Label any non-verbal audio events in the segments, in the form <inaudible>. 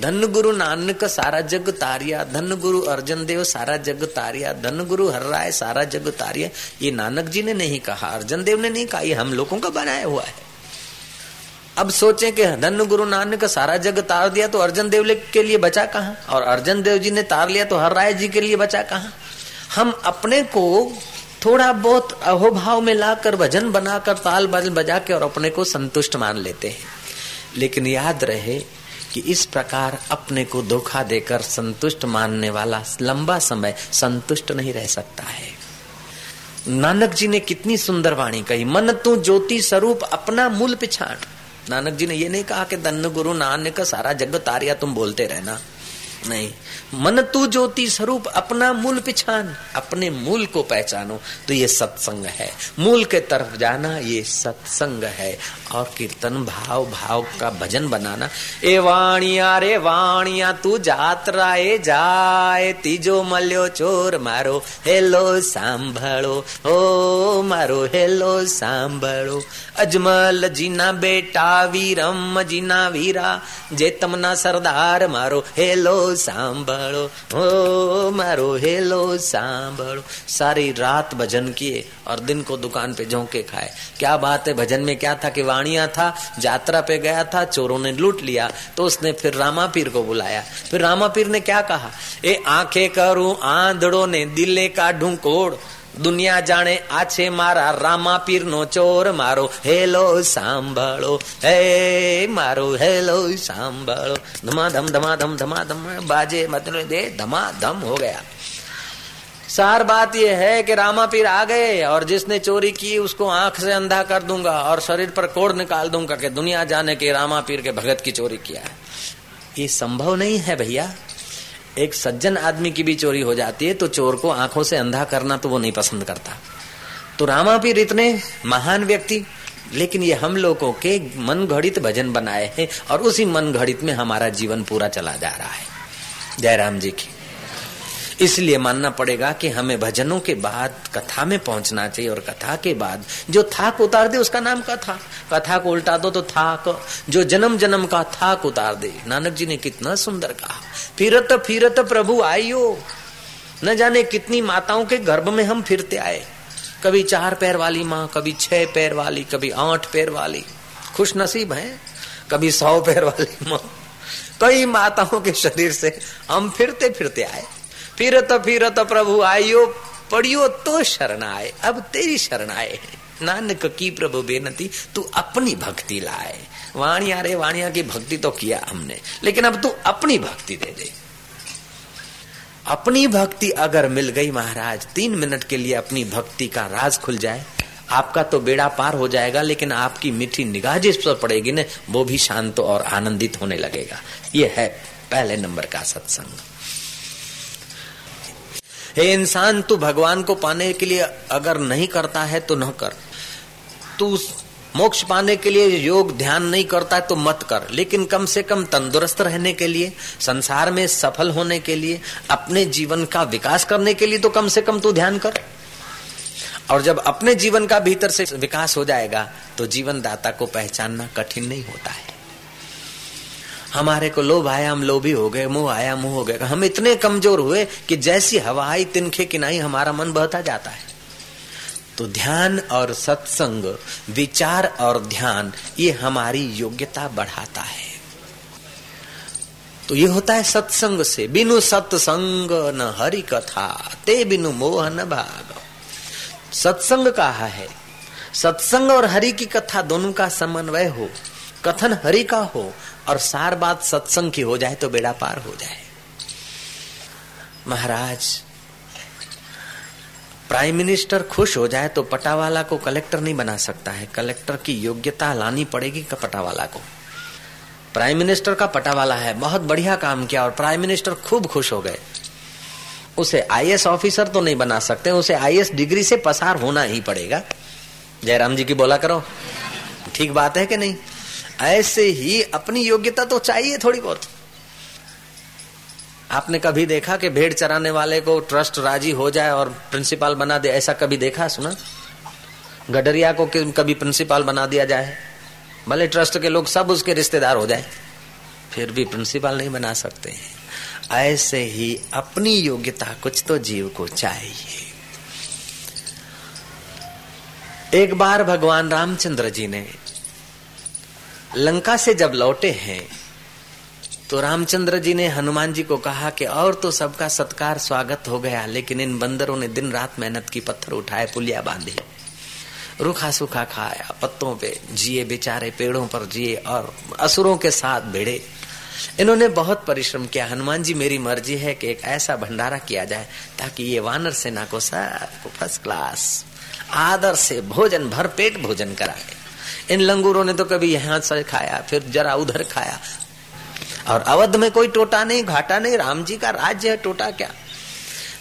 धन गुरु नानक सारा जग तारिया धन गुरु अर्जन देव सारा जग तारिया धन गुरु हर राय सारा जग तारिया। ये नानक जी ने नहीं कहा, अर्जन देव ने नहीं कहा, ये हम लोगों का बनाया हुआ है। अब सोचें कि धन गुरु नानक सारा जग तार दिया तो अर्जन देव के लिए बचा कहा? और अर्जन देव जी ने तार लिया तो हर राय जी के लिए बचा कहा? हम अपने को थोड़ा बहुत अहोभाव में लाकर, भजन बनाकर, ताल बाल बजा के और अपने को संतुष्ट मान लेते हैं। लेकिन याद रहे कि इस प्रकार अपने को धोखा देकर संतुष्ट मानने वाला लंबा समय संतुष्ट नहीं रह सकता है। नानक जी ने कितनी सुंदर वाणी कही, मन तू ज्योति स्वरूप अपना मूल पिछाड़ नानक जी ने यह नहीं कहा कि धन गुरु नानक सारा जग तारिया तुम बोलते रहना। नहीं। मन तू ज्योति स्वरूप, अपना मूल पिछान, अपने मूल को पहचानो तो ये सत्संग है। मूल के तरफ़ जाना, ये सत्संग है। और कीर्तन भाव भाव का भजन बनाना। ए वाणिया रे वाणिया, तू जात्रा ए जाए तीजो मल्यो चोर मारो, हेलो सांभळो ओ मारो, हेलो सांभळो अजमल जीना बेटा, वीरम जीना वीरा जे तमना सरदार मारो, हेलो सांभळो ओ मारो हेलो सांभो सारी रात भजन किए और दिन को दुकान पे झोंके खाए। क्या बात है, भजन में क्या था कि वाणिया था यात्रा पे गया था, चोरों ने लूट लिया तो उसने फिर रामा पीर को बुलाया। फिर रामा पीर ने क्या कहा? ए आँखें करूँ, आंधड़ो ने दिले का ढूंकोड़ દુનિયા જાણે આ છે મારા રામા પીર નો ચોર મારો હેલો સાંભળો હે મારો હેલો સાંભળો ધમાધમ ધમાધમ ધમાધમ बाजे मतलब दे धमाधम हो गया सार बात यह है कि रामा पीर आ गए और जिसने चोरी की उसको आंख से अंधा कर दूंगा और शरीर पर कोड़ निकाल दूंगा कि दुनिया जाने के रामा पीर के भगत की चोरी किया है ये संभव नहीं है भैया एक सज्जन आदमी की भी चोरी हो जाती है तो चोर को आँखों से अंधा करना तो वो नहीं पसंद करता। तो रामा पीर इतने महान व्यक्ति, लेकिन ये हम लोगों के मन घड़ित भजन बनाए हैं, और उसी मन घड़ित में हमारा जीवन पूरा चला जा रहा है। जय राम जी की। इसलिए मानना पड़ेगा कि हमें भजनों के बाद कथा में पहुँचना चाहिए और कथा के बाद जो थाक उतार दे, उसका नाम कथा। कथा को उल्टा दो तो थाक। जो जन्म जन्म का थाक उतार दे। नानक जी ने कितना सुंदर कहा। फिरत फिरत प्रभु आइयो। न जाने कितनी माताओं के गर्भ में हम फिरते आए। कभी चार पैर वाली माँ, कभी छह पैर वाली, कभी आठ पैर वाली। खुश नसीब है, कभी सौ पैर वाली माँ। कई माताओं के शरीर से हम फिरते फिरते आए। फिरत फिरत प्रभु आयो, पढ़ियो तो शरण आए, अब तेरी शरण आए नानक की प्रभु बेनती, तू अपनी भक्ति लाए। वाणिया रे, वाणिया की भक्ति तो किया हमने, लेकिन अब तू अपनी भक्ति दे दे। अपनी भक्ति अगर मिल गई महाराज, तीन मिनट के लिए अपनी भक्ति का राज खुल जाए। आपका तो बेड़ा पार हो जाएगा, लेकिन आपकी मीठी निगाह जिस पर पड़ेगी ना, वो भी शांत और आनंदित होने लगेगा। ये है पहले नंबर का सत्संग। हे इंसान, तू भगवान को पाने के लिए अगर नहीं करता है तो न कर। तू मोक्ष पाने के लिए योग ध्यान नहीं करता है तो मत कर। लेकिन कम से कम तंदुरुस्त रहने के लिए, संसार में सफल होने के लिए, अपने जीवन का विकास करने के लिए तो कम से कम तू ध्यान कर। और जब अपने जीवन का भीतर से विकास हो जाएगा तो जीवन दाता को पहचानना कठिन नहीं होता है। हमारे को लोभ आया, हम लोभी हो गए, मुँह आया, मुँह हो गए हम इतने कमज़ोर हुए कि जैसी हवा आई, तिनखे किनाई हमारा मन बहता जाता है। तो ध्यान और सत्संग, विचार और ध्यान, ये हमारी योग्यता बढ़ाता है। तो ये होता है सत्संग से। बिनु सत्संग न हरि कथा, ते बिनु मोह न भाग। सत्संग कहा है? सत्संग और हरि की कथा दोनों का समन्वय हो, कथन हरि का हो और सार बात सत्संग की हो जाए तो बेड़ा पार हो जाए। महाराज प्राइम मिनिस्टर खुश हो जाए तो पटावाला को कलेक्टर नहीं बना सकता है। कलेक्टर की योग्यता लानी पड़ेगी पटावाला को। प्राइम मिनिस्टर का पटावाला है। बहुत बढ़िया काम किया और प्राइम मिनिस्टर खूब खुश हो गए। उसे आईएएस ऑफिसर तो नहीं बना सकते, उसे आईएएस डिग्री से पसार होना ही पड़ेगा। जयराम जी की बोला करो। ठीक बात है कि नहीं? ऐसे ही अपनी योग्यता तो चाहिए थोड़ी बहुत। आपने कभी देखा कि भेड़ चराने वाले को ट्रस्ट राज़ी हो जाए और प्रिंसिपल बना दे? ऐसा कभी देखा? सुना? गडरिया को कभी प्रिंसिपल बना दिया जाए? भले ट्रस्ट के लोग सब उसके रिश्तेदार हो जाए, फिर भी प्रिंसिपल नहीं बना सकते। ऐसे ही अपनी योग्यता कुछ तो जीव को चाहिए। एक बार भगवान रामचंद्र जी ने लंका से जब लौटे हैं तो रामचंद्र जी ने हनुमान जी को कहा कि और तो सबका सत्कार स्वागत हो गया, लेकिन इन बंदरों ने दिन रात मेहनत की, पत्थर उठाए, पुलिया बांधी। रूखा सूखा खाया, पत्तों पे जिए, बेचारे पेड़ों पर जिए और असुरों के साथ भिड़े। इन्होंने बहुत परिश्रम किया। हनुमान जी, मेरी मर्ज़ी है कि एक ऐसा भंडारा किया जाए, ताकि ये वानर सेना को सब फ़र्स्ट क्लास आदर से भोजन भर पेट भोजन कराए। इन लंगूरों ने तो कभी यहाँ से खाया, फिर जरा उधर खाया। और अवध में कोई टोटा नहीं, घाटा नहीं, राम जी का राज्य है, टोटा क्या?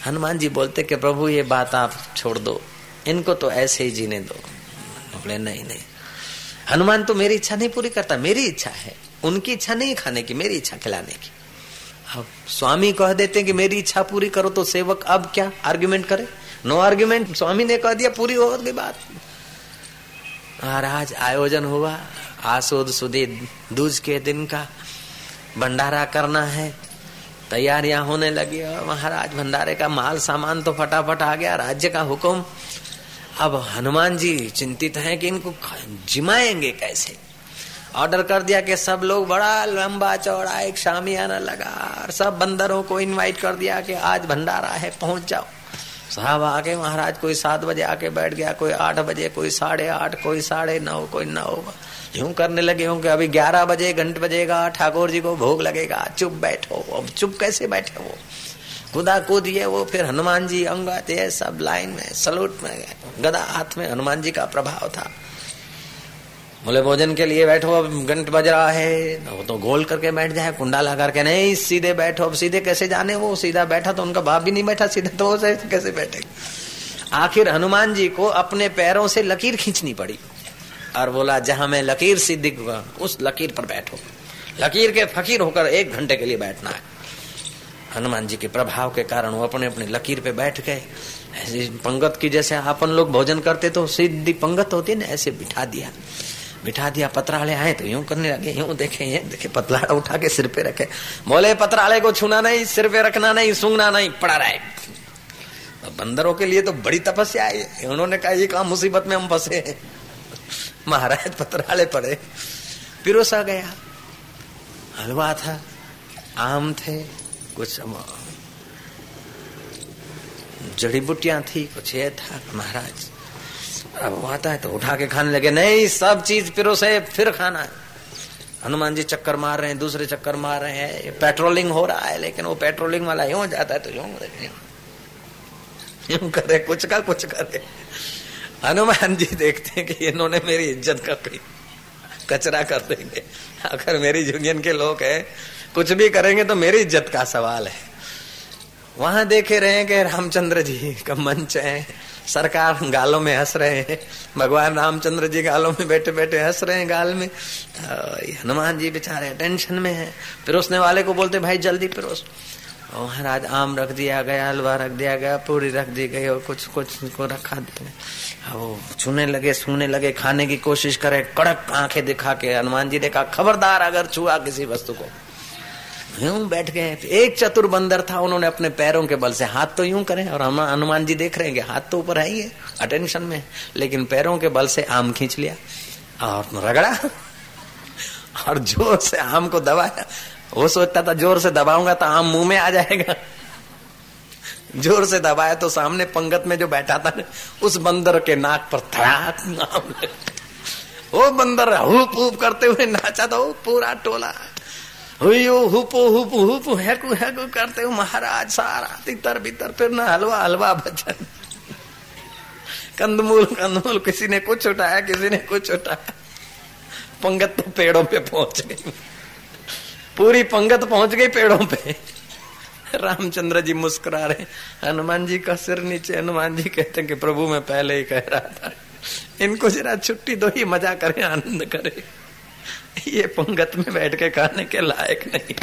हनुमान जी बोलते कि प्रभु, ये बात आप छोड़ दो, इनको तो ऐसे ही जीने दो। बोले, नहीं नहीं। हनुमान तो मेरी इच्छा नहीं पूरी करता, मेरी इच्छा है। उनकी इच्छा नहीं खाने की, मेरी इच्छा खिलाने की। अब स्वामी कह देते हैं कि मेरी इच्छा पूरी करो तो सेवक अब क्या? आर्ग्यूमेंट करे। नो आर्ग्यूमेंट स्वामी ने कह दिया, पूरी हो गई बात। महाराज, आयोजन हुआ। आसोद सुदी दूज के दिन का भंडारा करना है। तैयारियाँ होने लगी और महाराज, भंडारे का माल सामान तो फटाफट आ गया, राज्य का हुक्म। अब हनुमान जी चिंतित हैं कि इनको जिमाएँगे कैसे? ऑर्डर कर दिया कि सब लोग बड़ा लंबा चौड़ा एक शामी आना लगा और सब बंदरों को इनवाइट कर दिया कि आज भंडारा है, पहुँच जाओ। साहब आके महाराज, कोई सात बजे आके बैठ गया, कोई आठ बजे, कोई साढ़े आठ, कोई साढ़े नौ, कोई नौ। यूँ करने लगे होंगे, अभी ग्यारह बजे, घंट बजेगा, ठाकुर जी को भोग लगेगा। चुप बैठो, अब चुप कैसे बैठे वो खुदा कूद ये वो, फिर हनुमान जी अंगत सब लाइन में, सलूट में, गदा हाथ में हनुमान जी का प्रभाव था। बोले, भोजन के लिए बैठो, अब घंट बज रहा है। वो तो गोल करके बैठ जाए कुंडा लगा करके नहीं, सीधे बैठो, अब सीधे कैसे जाने वो? सीधा बैठा तो उनका बाप भी नहीं बैठा, सीधे तो वो कैसे बैठे आखिर हनुमान जी को अपने पैरों से लकीर खींचनी पड़ी और बोला, जहाँ मैं लकीर सीधी उस लकीर पर बैठो। लकीर के फकीर होकर एक घंटे के लिए बैठना है। हनुमान जी के प्रभाव के कारण वो अपने अपने लकीर पे बैठ गए। ऐसी पंगत की जैसे अपन लोग भोजन करते तो सीधी पंगत होती ना, ऐसे बिठा दिया। बिठा दिया पतराले आए तो यूँ करने लगे, यूँ देखे, ये देखे पतलाड़ा उठा के सिर पे रखे। बोले पतराले को छूना नहीं, सिर पे रखना नहीं, सूंघना नहीं, पड़ा रहे। तो बंदरों के लिए तो बड़ी तपस्या है। उन्होंने कहा, ये काम मुसीबत में हम फंसे हैं? महाराज पतराले पड़े। पिरोसा गया। हलवा था, आम थे, कुछ जड़ी बुटियाँ थी, कुछ ये था। महाराज अब वो आता है तो उठा के खाने लगे, नहीं, सब चीज़ पिरो से, फिर खाना है। हनुमान जी चक्कर मार रहे हैं, दूसरे चक्कर मार रहे हैं पेट्रोलिंग हो रहा है, लेकिन वो पेट्रोलिंग वाला यूँ जाता है तो यूँ यूँ करे, कुछ का कुछ करे। हनुमान जी देखते हैं कि इन्होंने मेरी इज़्ज़त का कोई कचरा कर देंगे। अगर मेरी यूनियन के लोग हैं, कुछ भी करेंगे तो मेरी इज़्ज़त का सवाल है। वहाँ देखे रहे कि रामचंद्र जी का मंच है। सरकार गालों में हंस रहे हैं। भगवान रामचंद्र जी गालों में बैठे बैठे हंस रहे हैं गाल में। हनुमान जी बेचारे टेंशन में है। पिरोसने वाले को बोलते, भाई, जल्दी पिरोस। महाराज, आम रख दिया गया, हलवा रख दिया गया, पूरी रख दी गई और कुछ कुछ को रखा दिया वो छूने लगे, सूने लगे, खाने की कोशिश करे, कड़क आँखें दिखा के हनुमान जी ने कहा, खबरदार, अगर छुआ किसी वस्तु को। यूँ बैठ गए। एक चतुर बंदर था, उन्होंने अपने पैरों के बल से हाथ तो यूँ करें, और हम हनुमान जी देख रहे हैं कि हाथ तो ऊपर है ही अटेंशन में। लेकिन पैरों के बल से आम खींच लिया, और रगड़ा, और ज़ोर से आम को दबाया। वो सोचता था, ज़ोर से दबाऊँगा तो आम मुँह में आ जाएगा। ज़ोर से दबाया तो सामने पंगत में जो बैठा था उस बंदर के नाक पर धड़ाक वो बंदर हुप हुप करते हुए नाचा तो पूरा टोला। हुपो हुपु हुपु हैकु हैकु करते हो महाराज सारा तितर बितर फिर ना हलवा हलवा भजन। कंदमूल कंदमूल किसी ने कुछ उठाया, किसी ने कुछ उठाया। पंगत तो पेड़ों पे पहुँच गई। पूरी पंगत पहुँच गई पेड़ों पे। रामचंद्र जी मुस्कुरा रहे हनुमान जी का सिर नीचे, हनुमान जी कहते कि प्रभु मैं पहले ही कह रहा था। इनको जरा छुट्टी दो ही मज़ा करे, आनंद करे। ये पंगत में बैठ के खाने के लायक नहीं।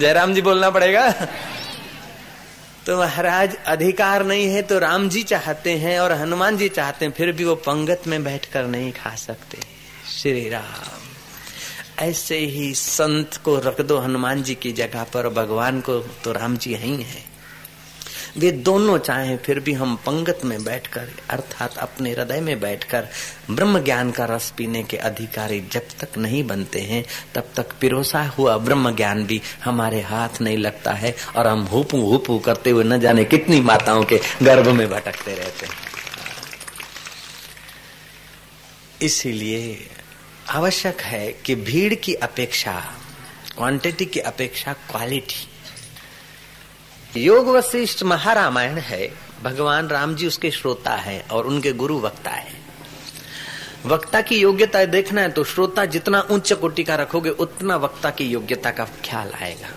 जयराम जी बोलना पड़ेगा? तो महाराज, अधिकार नहीं है तो राम जी चाहते हैं और हनुमान जी चाहते हैं, फिर भी वो पंगत में बैठकर नहीं खा सकते। श्री राम, ऐसे ही संत को रख दो हनुमान जी की जगह पर, भगवान को तो राम जी ही है वे दोनों चाहे, फिर भी हम पंगत में बैठकर, अर्थात अपने हृदय में बैठकर, ब्रह्म ज्ञान का रस पीने के अधिकारी जब तक नहीं बनते हैं, तब तक पिरोसा हुआ ब्रह्म ज्ञान भी हमारे हाथ नहीं लगता है और हम हुपू हुपू करते हुए न जाने कितनी माताओं के गर्भ में भटकते रहते हैं। इसीलिए आवश्यक है कि भीड़ की अपेक्षा क्वांटिटी की अपेक्षा क्वालिटी योग वशिष्ठ महारामायण है। भगवान राम जी उसके श्रोता है और उनके गुरु वक्ता है। वक्ता की योग्यता देखना है तो श्रोता जितना उच्च कोटि का रखोगे, उतना वक्ता की योग्यता का ख्याल आएगा।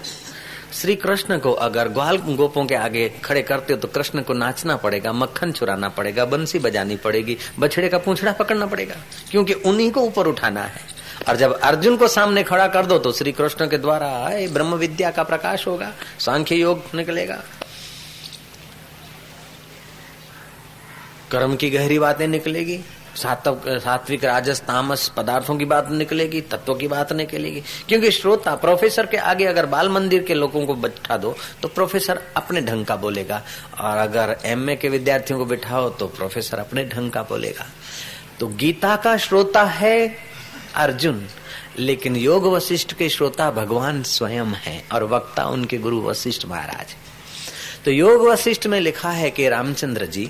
श्री कृष्ण को अगर ग्वाल गोपों के आगे खड़े करते हो तो कृष्ण को नाचना पड़ेगा, मक्खन चुराना पड़ेगा, बंसी बजानी पड़ेगी, बछड़े का पूछड़ा पकड़ना पड़ेगा, क्योंकि उन्हीं को ऊपर उठाना है। और जब अर्जुन को सामने खड़ा कर दो तो श्री कृष्ण के द्वारा ब्रह्म विद्या का प्रकाश होगा, सांख्य योग निकलेगा। कर्म की गहरी बातें निकलेगी सात्विक, राजस, तामस पदार्थों की बात निकलेगी, तत्व की बात निकलेगी। क्योंकि श्रोता, प्रोफेसर के आगे अगर बाल मंदिर के लोगों को बैठा दो तो प्रोफेसर अपने ढंग का बोलेगा। और अगर एमए के विद्यार्थियों को बिठाओ तो प्रोफेसर अपने ढंग का बोलेगा। तो गीता का श्रोता है अर्जुन, लेकिन योग वशिष्ठ के श्रोता भगवान स्वयं है और वक्ता उनके गुरु वशिष्ठ महाराज तो योग वशिष्ठ में लिखा है कि रामचंद्र जी,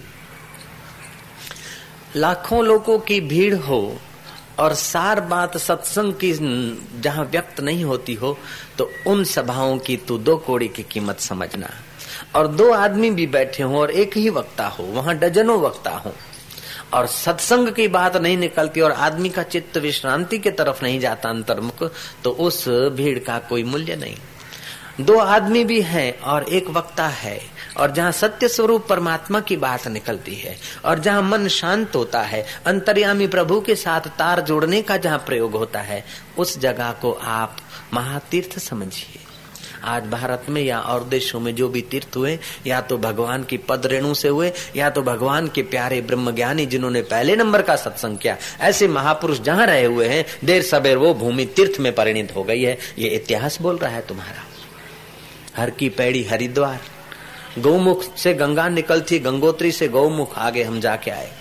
लाखों लोगों की भीड़ हो और सार बात सत्संग की जहाँ व्यक्त नहीं होती हो तो उन सभाओं की तू दो कोड़ी की कीमत समझना। और दो आदमी भी बैठे हों और एक ही वक्ता हो, वहाँ डजनों वक्ता हो। और सत्संग की बात नहीं निकलती और आदमी का चित्त विश्रांति के तरफ़ नहीं जाता अंतर्मुख तो उस भीड़ का कोई मूल्य नहीं। दो आदमी भी हैं और एक वक्ता है, और जहाँ सत्य स्वरूप परमात्मा की बात निकलती है, और जहाँ मन शांत होता है, अंतर्यामी प्रभु के साथ तार जोड़ने का जहाँ प्रयोग होता है, उस जगह को आप महातीर्थ समझिए। आज भारत में या और देशों में जो भी तीर्थ हुए, या तो भगवान की पद रेणु से हुए, या तो भगवान के प्यारे ब्रह्म ज्ञानी जिन्होंने पहले नंबर का सत्संग किया, ऐसे महापुरुष जहाँ रहे हुए हैं, देर सबेर वो भूमि तीर्थ में परिणित हो गई है। ये इतिहास बोल रहा है तुम्हारा। हर की पैड़ी हरिद्वार। गौमुख से गंगा निकलती, गंगोत्री से गौमुख आगे हम जाके आए।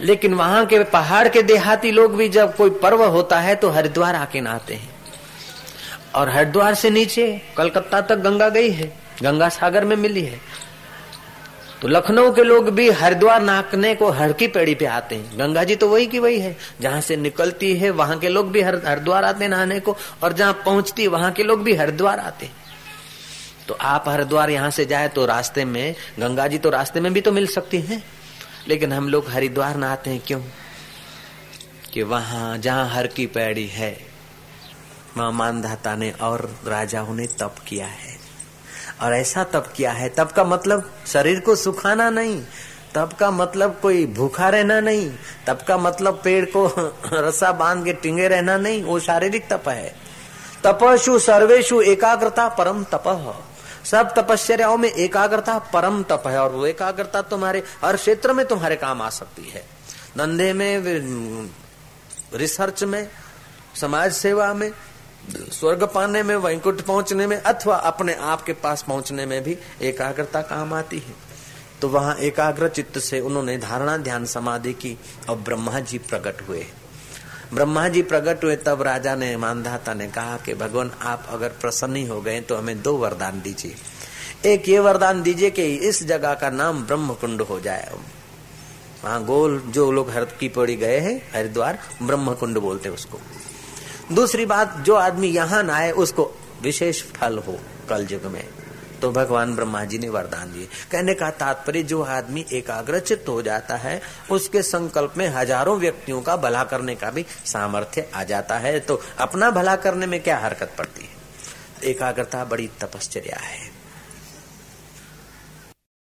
लेकिन वहाँ के पहाड़ के देहाती लोग भी जब कोई पर्व होता है तो हरिद्वार आके नहाते हैं। और हरिद्वार से नीचे कलकत्ता तक गंगा गई है, गंगा सागर में मिली है। तो लखनऊ के लोग भी हरिद्वार नाकने को हर की पेड़ी पे आते हैं। गंगा जी तो वही की वही है। जहाँ से निकलती है, वहाँ के लोग भी हरिद्वार आते हैं नहाने को, और जहाँ पहुँचती वहाँ के लोग भी हरिद्वार आते हैं। तो आप हरिद्वार यहाँ से जाए तो रास्ते में, गंगा जी तो रास्ते में भी तो मिल सकती है। लेकिन हम लोग हरिद्वार नहाते हैं क्यों? कि वहाँ, जहाँ हर की पैड़ी है मानधाता ने और राजाओं ने तप किया है। और ऐसा तप किया है तब का मतलब शरीर को सुखाना नहीं तब का मतलब कोई भूखा रहना नहीं तब का मतलब पेड़ को <laughs> रस्सा बाँध के टिंगे रहना नहीं, वो शारीरिक तप है। तपशु सर्वेशु एकाग्रता परम तप। सब तपस्याओं में एकाग्रता परम तप है, और वो एकाग्रता तुम्हारे हर क्षेत्र में तुम्हारे काम आ सकती है। धंधे में, रिसर्च में, समाज सेवा में स्वर्ग पाने में, वैकुंठ पहुँचने में, अथवा अपने आप के पास पहुँचने में भी एकाग्रता काम आती है। तो वहाँ एकाग्र चित्त से उन्होंने धारणा ध्यान समाधि की और ब्रह्मा जी प्रकट हुए। ब्रह्मा जी प्रकट हुए तब राजा ने, मानधाता ने कहा कि, भगवान, आप अगर प्रसन्न हो गए तो हमें दो वरदान दीजिए। एक ये वरदान दीजिए कि इस जगह का नाम ब्रह्म कुंड हो जाए। वहाँ गोल, जो लोग हर की पड़ी गए हैं, हरिद्वार ब्रह्म कुंड बोलते उसको। दूसरी बात, जो आदमी यहाँ ना आए, उसको विशेष फल हो कल युग में। तो भगवान ब्रह्मा जी ने वरदान दिए। कहने का तात्पर्य, जो आदमी एकाग्रचित हो जाता है, उसके संकल्प में हज़ारों व्यक्तियों का भला करने का भी सामर्थ्य आ जाता है। तो अपना भला करने में क्या हरकत पड़ती है? एकाग्रता बड़ी तपश्चर्या है।